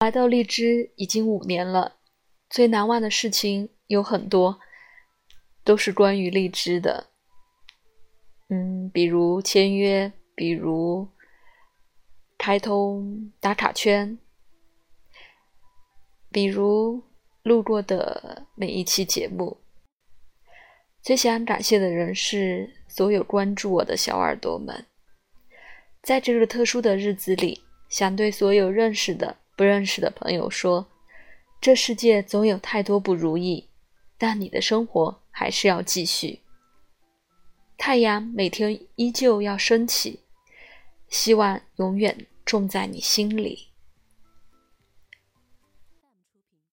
来到荔枝已经五年了，最难忘的事情有很多，都是关于荔枝的。嗯，比如签约，比如开通打卡圈，比如录过的每一期节目。最想感谢的人是所有关注我的小耳朵们。在这个特殊的日子里，想对所有认识的、不认识的朋友说：这世界总有太多不如意，但你的生活还是要继续。太阳每天依旧要升起，希望永远种在你心里。